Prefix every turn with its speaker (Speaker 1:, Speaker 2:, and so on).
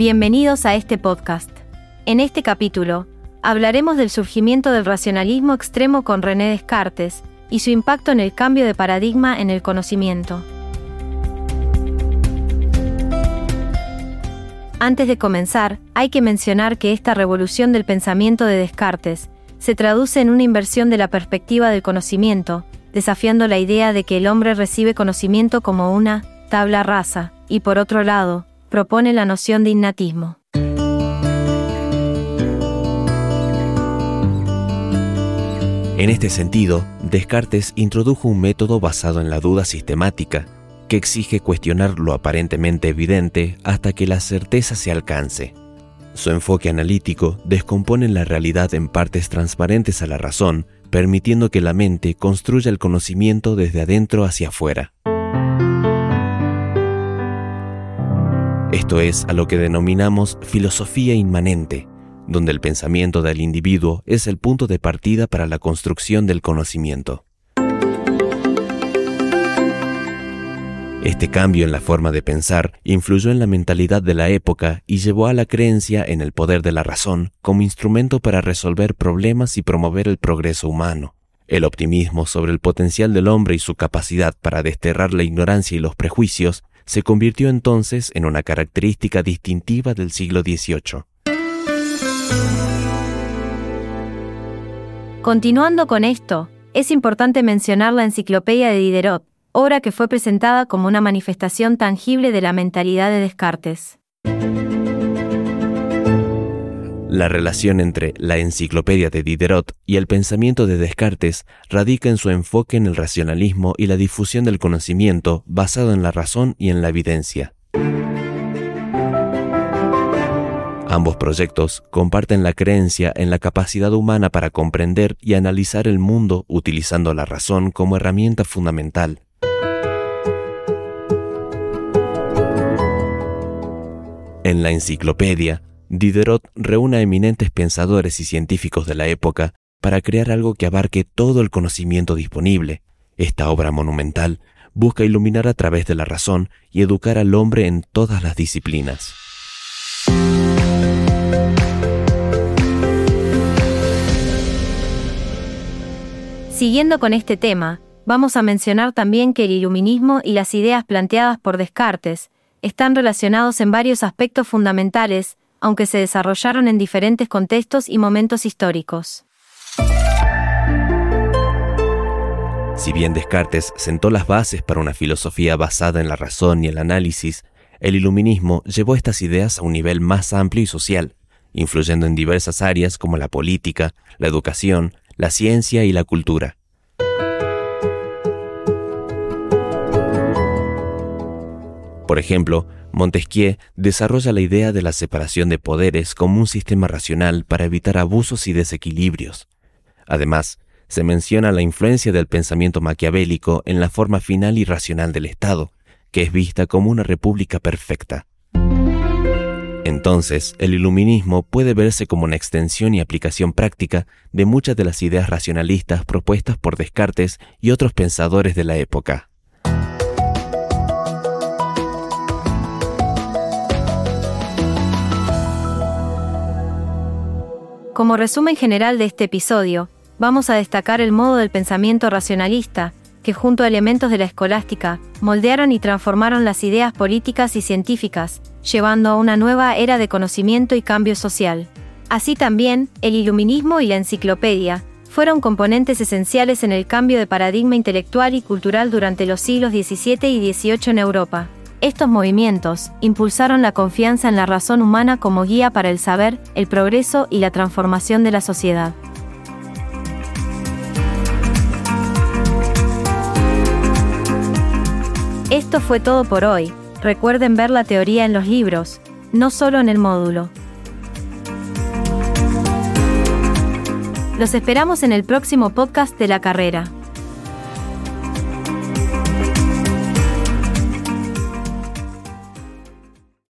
Speaker 1: Bienvenidos a este podcast. En este capítulo, hablaremos del surgimiento del racionalismo extremo con René Descartes y su impacto en el cambio de paradigma en el conocimiento. Antes de comenzar, hay que mencionar que esta revolución del pensamiento de Descartes se traduce en una inversión de la perspectiva del conocimiento, desafiando la idea de que el hombre recibe conocimiento como una tabla rasa, y por otro lado, propone la noción de innatismo.
Speaker 2: En este sentido, Descartes introdujo un método basado en la duda sistemática, que exige cuestionar lo aparentemente evidente hasta que la certeza se alcance. Su enfoque analítico descompone la realidad en partes transparentes a la razón, permitiendo que la mente construya el conocimiento desde adentro hacia afuera. Esto es a lo que denominamos filosofía inmanente, donde el pensamiento del individuo es el punto de partida para la construcción del conocimiento. Este cambio en la forma de pensar influyó en la mentalidad de la época y llevó a la creencia en el poder de la razón como instrumento para resolver problemas y promover el progreso humano. El optimismo sobre el potencial del hombre y su capacidad para desterrar la ignorancia y los prejuicios se convirtió entonces en una característica distintiva del siglo XVIII.
Speaker 1: Continuando con esto, es importante mencionar la Enciclopedia de Diderot, obra que fue presentada como una manifestación tangible de la mentalidad de Descartes.
Speaker 2: La relación entre la Enciclopedia de Diderot y el pensamiento de Descartes radica en su enfoque en el racionalismo y la difusión del conocimiento basado en la razón y en la evidencia. Ambos proyectos comparten la creencia en la capacidad humana para comprender y analizar el mundo utilizando la razón como herramienta fundamental. En la enciclopedia, Diderot reúne a eminentes pensadores y científicos de la época para crear algo que abarque todo el conocimiento disponible. Esta obra monumental busca iluminar a través de la razón y educar al hombre en todas las disciplinas.
Speaker 1: Siguiendo con este tema, vamos a mencionar también que el iluminismo y las ideas planteadas por Descartes están relacionados en varios aspectos fundamentales, aunque se desarrollaron en diferentes contextos y momentos históricos.
Speaker 2: Si bien Descartes sentó las bases para una filosofía basada en la razón y el análisis, el iluminismo llevó estas ideas a un nivel más amplio y social, influyendo en diversas áreas como la política, la educación, la ciencia y la cultura. Por ejemplo, Montesquieu desarrolla la idea de la separación de poderes como un sistema racional para evitar abusos y desequilibrios. Además, se menciona la influencia del pensamiento maquiavélico en la forma final y racional del Estado, que es vista como una república perfecta. Entonces, el iluminismo puede verse como una extensión y aplicación práctica de muchas de las ideas racionalistas propuestas por Descartes y otros pensadores de la época.
Speaker 1: Como resumen general de este episodio, vamos a destacar el modo del pensamiento racionalista, que junto a elementos de la escolástica, moldearon y transformaron las ideas políticas y científicas, llevando a una nueva era de conocimiento y cambio social. Así también, el iluminismo y la enciclopedia fueron componentes esenciales en el cambio de paradigma intelectual y cultural durante los siglos XVII y XVIII en Europa. Estos movimientos impulsaron la confianza en la razón humana como guía para el saber, el progreso y la transformación de la sociedad. Esto fue todo por hoy. Recuerden ver la teoría en los libros, no solo en el módulo. Los esperamos en el próximo podcast de la carrera.